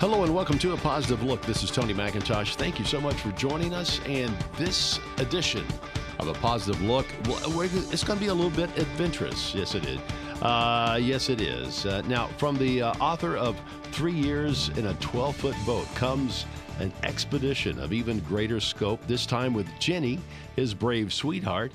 Hello and welcome to A Positive Look. This is Tony McIntosh. Thank you so much for joining us. And this edition of A Positive Look, it's going to be a little bit adventurous. Yes, it is. Uh, yes, it is. Uh, now, from the uh, author of Three Years in a 12 Foot Boat comes an expedition of even greater scope, this time with Ginny, his brave sweetheart.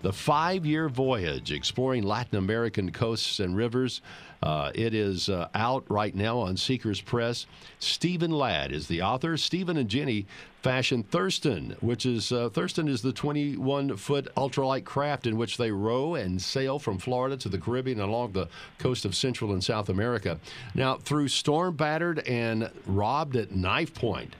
The five year voyage exploring Latin American coasts and rivers. Uh, it is uh, out right now on Seekers Press. Stephen Ladd is the author. Stephen and Ginny fashion Thurston, which is uh, Thurston is the 21 foot ultralight craft in which they row and sail from Florida to the Caribbean along the coast of Central and South America. Now, through storm battered and robbed at knife point,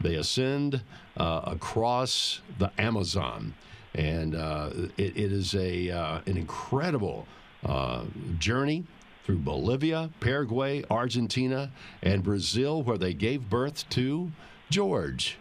they ascend uh, across the Amazon and uh, it, it is a uh, an incredible uh, journey through Bolivia, Paraguay, Argentina, and Brazil, where they gave birth to George,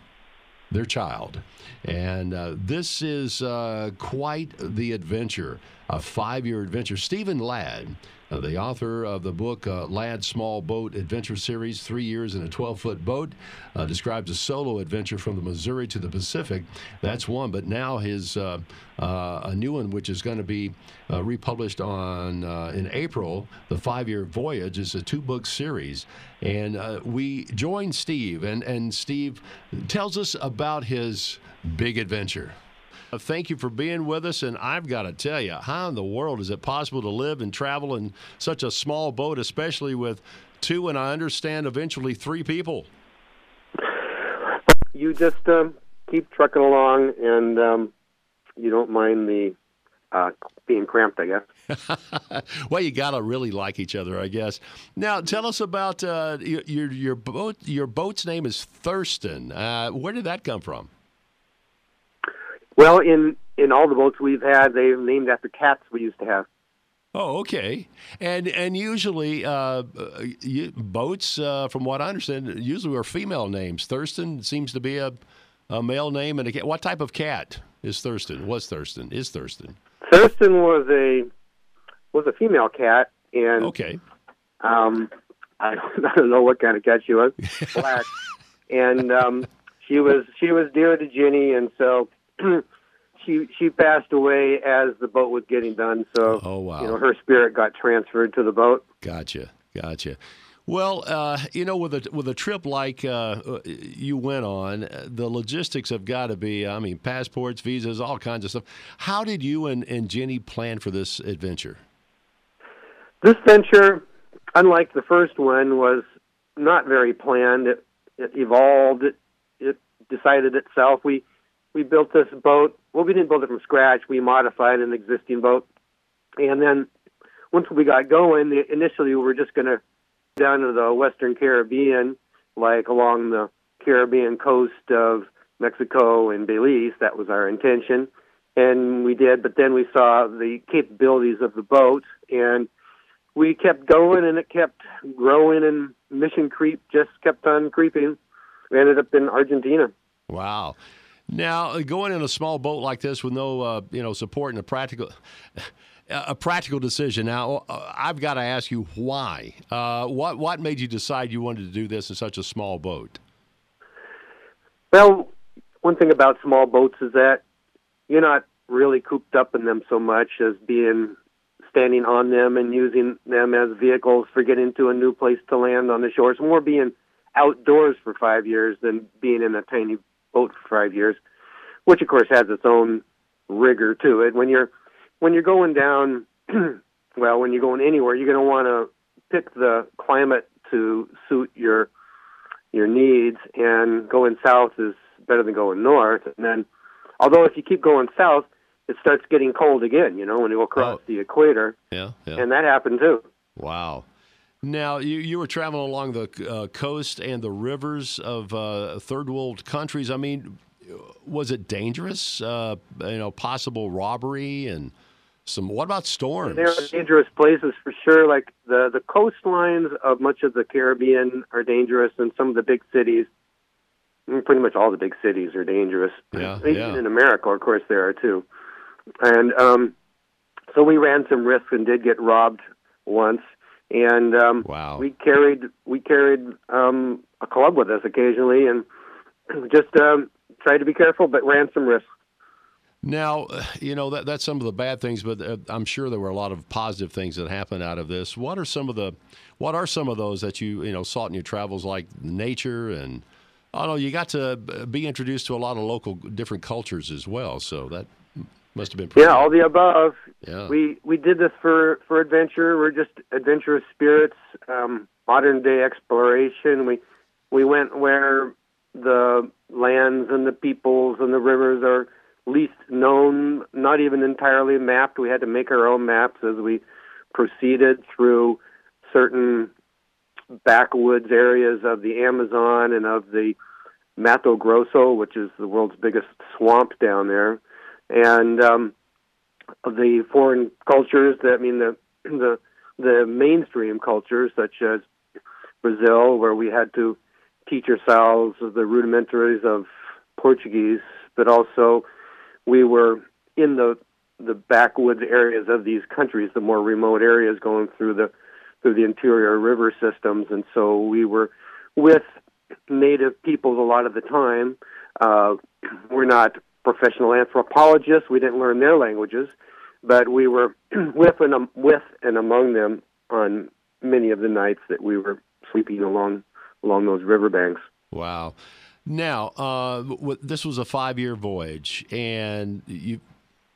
their child. And uh, this is uh, quite the adventure, a five year adventure. Stephen Ladd uh, the author of the book uh, Ladd Small Boat Adventure Series, Three Years in a 12 Foot Boat, uh, describes a solo adventure from the Missouri to the Pacific. That's one, but now his uh, uh, a new one, which is going to be republished on in April. The Five Year Voyage is a two book series. And we join Steve, and, and Steve tells us about his big adventure. Uh, thank you for being with us. And I've got to tell you, how in the world is it possible to live and travel in such a small boat, especially with two and I understand eventually three people? You just um, keep trucking along and um, you don't mind the uh, being cramped, I guess. well, you got to really like each other, I guess. Now, tell us about uh, your, your, your boat. Your boat's name is Thurston. Uh, where did that come from? Well, in in all the boats we've had, they've named after cats we used to have. Oh, okay. And and usually uh, you, boats, uh, from what I understand, usually are female names. Thurston seems to be a, a male name, and a cat. What type of cat is Thurston? Was Thurston? Is Thurston? Thurston was a was a female cat, and okay. Um, I don't, I don't know what kind of cat she was, black, and um, she was she was dear to Ginny, and so she she passed away as the boat was getting done. So oh wow, you know her spirit got transferred to the boat. Gotcha, gotcha. Well, uh, you know, with a with a trip like uh, you went on, the logistics have got to be. I mean, passports, visas, all kinds of stuff. How did you and, and Ginny plan for this adventure? This venture, unlike the first one, was not very planned. It, it evolved. It, it decided itself. We we built this boat. Well, we didn't build it from scratch. We modified an existing boat, and then once we got going, the, initially we were just going to down to the Western Caribbean, like along the Caribbean coast of Mexico and Belize. That was our intention, and we did. But then we saw the capabilities of the boat, and we kept going, and it kept growing, and mission creep just kept on creeping. We ended up in Argentina. Wow. Now, uh, going in a small boat like this with no, uh, you know, support and a practical, a practical decision. Now, uh, I've got to ask you why. Uh, what what made you decide you wanted to do this in such a small boat? Well, one thing about small boats is that you're not really cooped up in them so much as being standing on them and using them as vehicles for getting to a new place to land on the shore. It's more being outdoors for five years than being in a tiny boat for five years, which of course has its own rigor to it. When you're when you're going down, well, when you're going anywhere, you're going to want to pick the climate to suit your your needs, and going south is better than going north. And then, although if you keep going south, it starts getting cold again. You know, when you go across oh. the equator. Yeah, yeah. And that happened too. Wow. Now, you, you were traveling along the uh, coast and the rivers of uh, third world countries. I mean, was it dangerous? Uh, you know, possible robbery and some. What about storms? There are dangerous places for sure. Like the the coastlines of much of the Caribbean are dangerous, and some of the big cities. Pretty much all the big cities are dangerous. Yeah, Even yeah. in America, of course, there are too. And um, so we ran some risks and did get robbed once and um, wow. we carried we carried um, a club with us occasionally, and just um, tried to be careful, but ran some risks. Now, you know that that's some of the bad things, but uh, I'm sure there were a lot of positive things that happened out of this. What are some of the, what are some of those that you you know sought in your travels, like nature and, I don't know, you got to be introduced to a lot of local different cultures as well. So that must have been yeah, all the above. Yeah. We we did this for for adventure. We're just adventurous spirits. Um, modern day exploration. We we went where the lands and the peoples and the rivers are least known, not even entirely mapped. We had to make our own maps as we proceeded through certain backwoods areas of the Amazon and of the Mato Grosso, which is the world's biggest swamp down there, and um, the foreign cultures. That I mean the the the mainstream cultures such as Brazil, where we had to teach ourselves the rudimentaries of Portuguese, but also we were in the the backwoods areas of these countries, the more remote areas going through the through the interior river systems, and so we were with native peoples a lot of the time. Uh, we're not professional anthropologists; we didn't learn their languages, but we were with and um, with and among them on many of the nights that we were sleeping along along those riverbanks. Wow. Now, uh, this was a five-year voyage, and you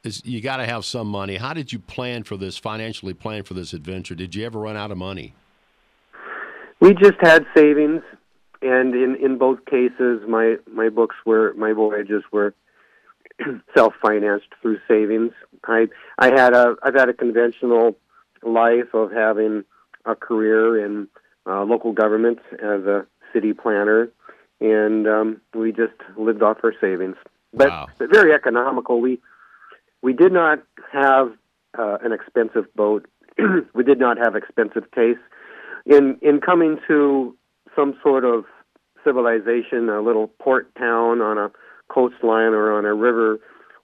you got to have some money. How did you plan for this? Financially plan for this adventure? Did you ever run out of money? We just had savings, and in in both cases, my my books were my voyages were self-financed through savings. I I had a I've had a conventional life of having a career in uh, local government as a city planner, and um, we just lived off our savings. But, wow. but very economical. We we did not have uh, an expensive boat. we did not have expensive tastes. In in coming to some sort of civilization, a little port town on a coastline or on a river,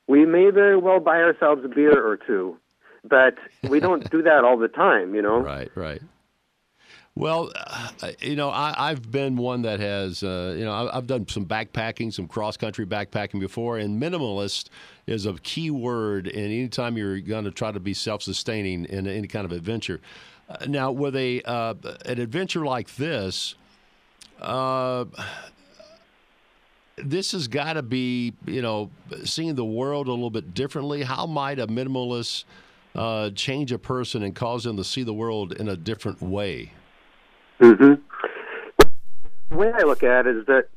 we may very well buy ourselves a beer or two, but we don't do that all the time, you know. Right, right. Well, uh, you know, I, have been one that has, uh, you know, I've done some backpacking, some cross country backpacking before, and minimalist is a key word. And anytime you're going to try to be self sustaining in any kind of adventure. Uh, now, with a uh, an adventure like this, uh, this has got to be, you know, seeing the world a little bit differently. How might a minimalist uh, change a person and cause them to see the world in a different way? Mm-hmm. The way I look at it is that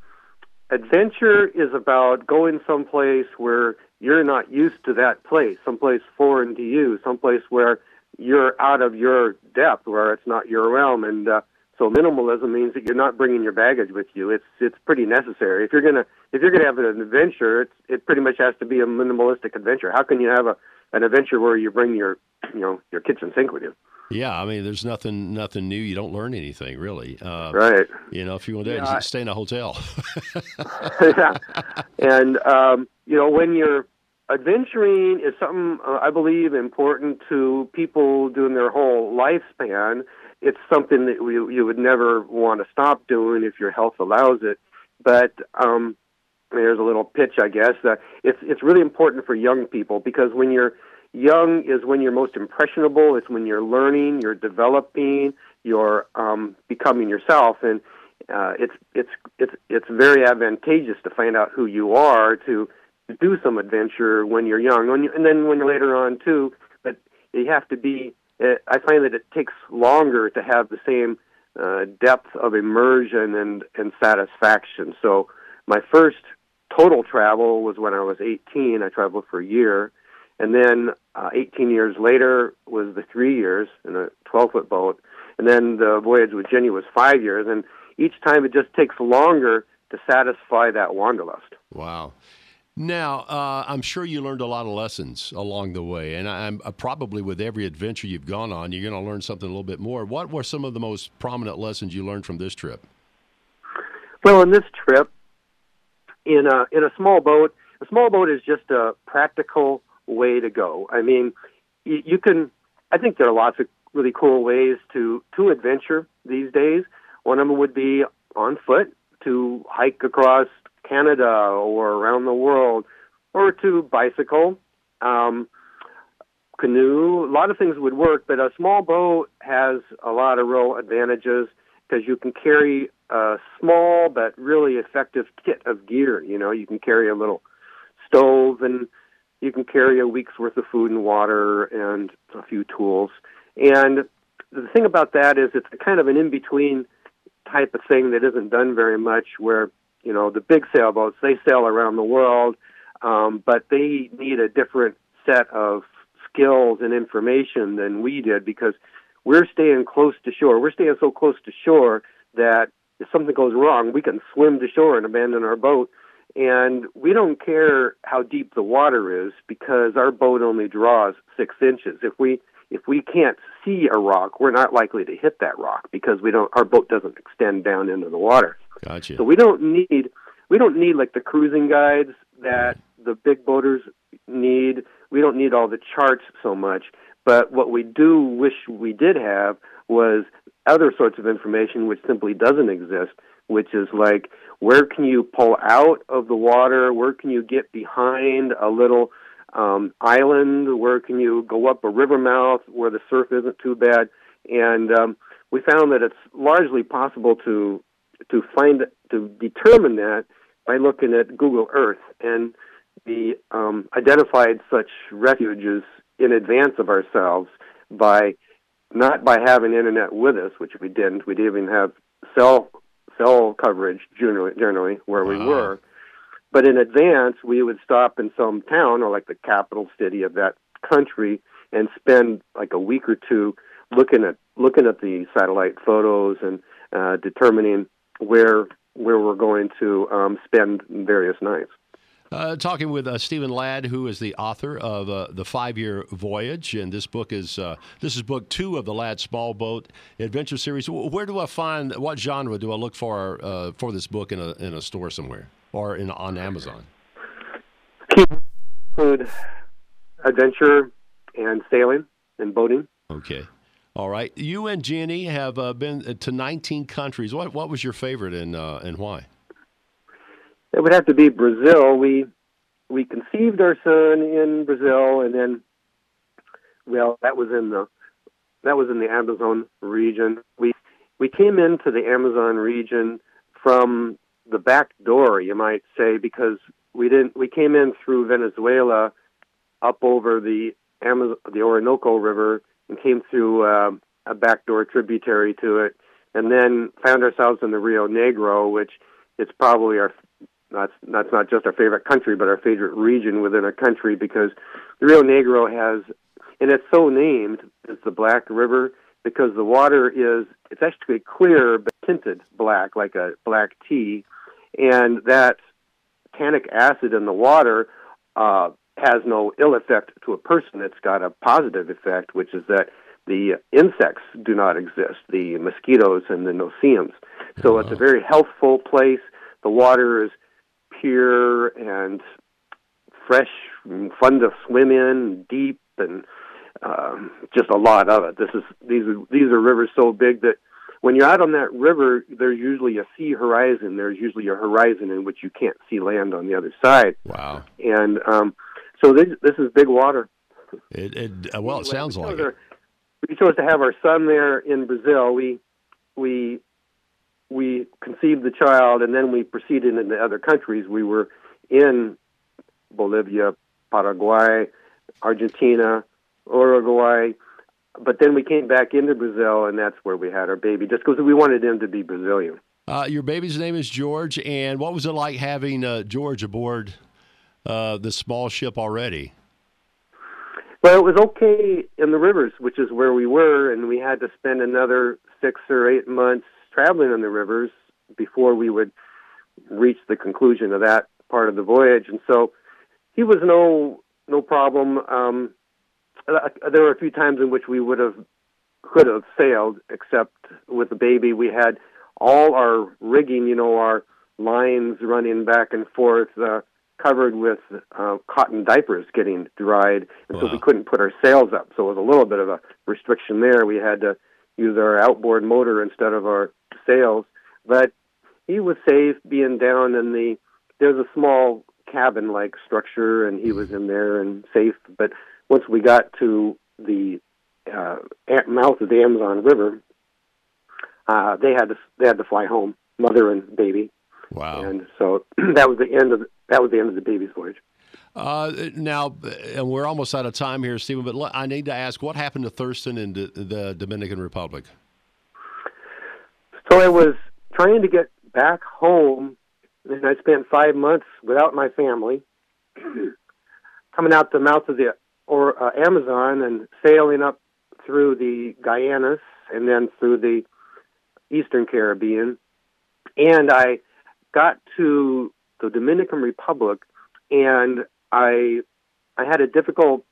adventure is about going someplace where you're not used to that place, someplace foreign to you, someplace where you're out of your depth, where it's not your realm. And uh, so minimalism means that you're not bringing your baggage with you. It's it's pretty necessary. If you're gonna if you're gonna have an adventure, it's it pretty much has to be a minimalistic adventure. How can you have a an adventure where you bring your you know your kitchen sink with you? Yeah, I mean, there's nothing nothing new. You don't learn anything really. Uh, right. You know, if you want to yeah, stay in a hotel. yeah. And um, you know, when you're adventuring is something uh, I believe important to people doing their whole lifespan. It's something that we, you would never want to stop doing if your health allows it. But um, there's a little pitch, I guess. Uh, it's it's really important for young people because when you're young is when you're most impressionable. It's when you're learning, you're developing, you're um, becoming yourself, and uh, it's it's it's it's very advantageous to find out who you are to do some adventure when you're young, and then when you're later on too. But you have to be. Uh, I find that it takes longer to have the same uh, depth of immersion and and satisfaction. So my first total travel was when I was 18. I traveled for a year and then uh, 18 years later was the three years in a 12 foot boat. And then the voyage with Ginny was five years. And each time it just takes longer to satisfy that wanderlust. Wow. Now, uh, I'm sure you learned a lot of lessons along the way, and I'm uh, probably with every adventure you've gone on, you're going to learn something a little bit more. What were some of the most prominent lessons you learned from this trip? Well, in this trip, in a in a small boat, a small boat is just a practical way to go. I mean, you, you can. I think there are lots of really cool ways to to adventure these days. One of them would be on foot to hike across Canada or around the world, or to bicycle, um, canoe. A lot of things would work, but a small boat has a lot of real advantages because you can carry a small but really effective kit of gear. You know, you can carry a little stove and you can carry a week's worth of food and water and a few tools. And the thing about that is it's kind of an in between type of thing that isn't done very much where, you know, the big sailboats, they sail around the world, um, but they need a different set of skills and information than we did because we're staying close to shore. We're staying so close to shore that if something goes wrong, we can swim to shore and abandon our boat. And we don't care how deep the water is because our boat only draws six inches. If we if we can't see a rock, we're not likely to hit that rock because we don't our boat doesn't extend down into the water. Gotcha. So we don't need we don't need like the cruising guides that the big boaters need. We don't need all the charts so much. But what we do wish we did have was other sorts of information which simply doesn't exist, which is like where can you pull out of the water? Where can you get behind a little um, island? Where can you go up a river mouth where the surf isn't too bad? And um, we found that it's largely possible to to find to determine that by looking at Google Earth and we um, identified such refuges in advance of ourselves by not by having internet with us, which we didn't. We didn't even have cell cell coverage generally, generally where we were. But in advance, we would stop in some town or like the capital city of that country and spend like a week or two looking at looking at the satellite photos and uh, determining where where we're going to um, spend various nights. Uh, talking with uh, Stephen Ladd, who is the author of uh, the Five Year Voyage, and this book is uh, this is book two of the Ladd Small Boat Adventure Series. Where do I find what genre do I look for uh, for this book in a in a store somewhere or in on Amazon? Include adventure and sailing and boating. Okay. All right. You and Ginny have uh, been to 19 countries. What what was your favorite and and why? it would have to be Brazil. We we conceived our son in Brazil, and then, well, that was in the that was in the Amazon region. We we came into the Amazon region from the back door, you might say, because we didn't. We came in through Venezuela, up over the Amazon, the Orinoco River, and came through uh, a backdoor tributary to it, and then found ourselves in the Rio Negro, which is probably our that's that's not just our favorite country, but our favorite region within a country because the Rio Negro has, and it's so named, it's the Black River because the water is it's actually clear but tinted black like a black tea, and that tannic acid in the water uh, has no ill effect to a person. It's got a positive effect, which is that the insects do not exist, the mosquitoes and the no-see-ums. So it's a very healthful place. The water is pure and fresh and fun to swim in, deep and um, just a lot of it. This is these are these are rivers so big that when you're out on that river, there's usually a sea horizon. There's usually a horizon in which you can't see land on the other side. Wow! And um, so this this is big water. It, it uh, well, it sounds we like it. Our, we chose to have our son there in Brazil. We we we conceived the child and then we proceeded into other countries. We were in Bolivia, Paraguay, Argentina, Uruguay, but then we came back into Brazil and that's where we had our baby just because we wanted him to be Brazilian. Uh, your baby's name is George, and what was it like having uh, George aboard uh, the small ship already? Well, it was okay in the rivers, which is where we were, and we had to spend another six or eight months traveling on the rivers before we would reach the conclusion of that part of the voyage. And so he was no no problem. Um, there were a few times in which we would have could have sailed, except with the baby. We had all our rigging, you know, our lines running back and forth, uh, covered with uh, cotton diapers getting dried, and Wow. so we couldn't put our sails up. So it was a little bit of a restriction there. We had to use our outboard motor instead of our sails. But he was safe being down in the. There's a small cabin-like structure, and he was in there and safe. But once we got to the uh, mouth of the Amazon River, uh, they had to they had to fly home, mother and baby. Wow. And so that was the end of that was the end of the baby's voyage. Uh, now, and we're almost out of time here, Stephen. But I need to ask, what happened to Thurston in D- the Dominican Republic? So I was trying to get back home, and I spent five months without my family, coming out the mouth of the or uh, Amazon and sailing up through the Guyanas and then through the Eastern Caribbean, and I got to the Dominican Republic, and I I had a difficult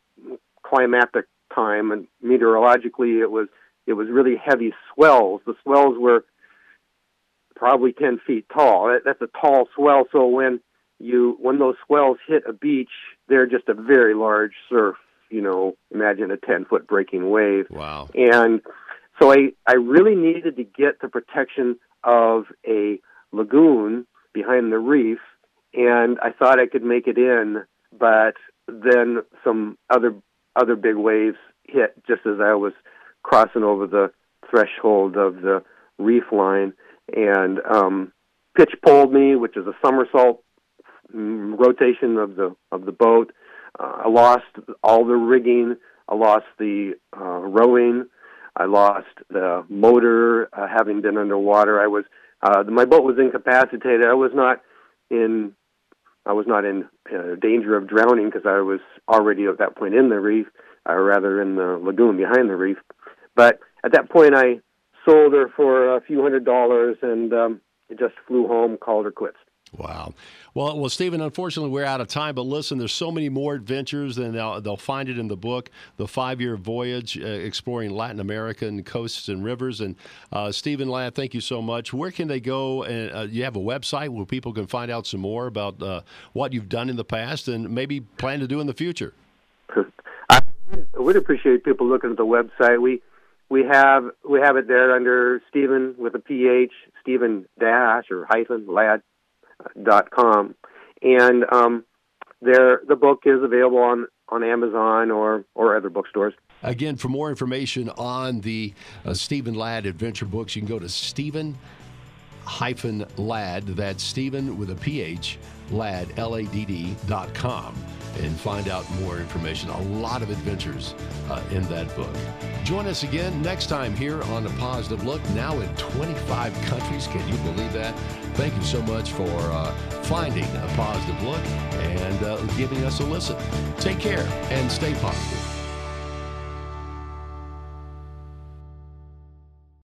climatic time, and meteorologically it was it was really heavy swells. The swells were probably 10 feet tall. That's a tall swell. So when you when those swells hit a beach, they're just a very large surf. You know, imagine a 10 foot breaking wave. Wow. And so I I really needed to get the protection of a lagoon behind the reef, and I thought I could make it in, but then some other other big waves hit just as I was crossing over the threshold of the reef line, and um, pitch poled me, which is a somersault mm, rotation of the of the boat. Uh, I lost all the rigging. I lost the uh, rowing. I lost the motor, uh, having been underwater. I was uh, my boat was incapacitated. I was not in I was not in uh, danger of drowning because I was already at that point in the reef, or rather in the lagoon behind the reef. But at that point, I sold her for a few hundred dollars and um, just flew home, called her quits. Wow. Well, well, Stephen. Unfortunately, we're out of time. But listen, there's so many more adventures, and they'll, they'll find it in the book, "The Five-Year Voyage: uh, Exploring Latin American Coasts and Rivers." And uh, Stephen Ladd, thank you so much. Where can they go? And uh, you have a website where people can find out some more about uh, what you've done in the past and maybe plan to do in the future. I would appreciate people looking at the website. We we have we have it there under Stephen with a PH, Stephen dash or hyphen Ladd dot com, and um, there the book is available on on Amazon or or other bookstores. Again, for more information on the uh, Stephen Ladd adventure books, you can go to Stephen hyphen Ladd. That's Stephen with a PH, Ladd, L A D D dot com, and find out more information. A lot of adventures uh, in that book. Join us again next time here on A Positive Look, now in 25 countries. Can you believe that? Thank you so much for uh, finding A Positive Look and uh, giving us a listen. Take care and stay positive.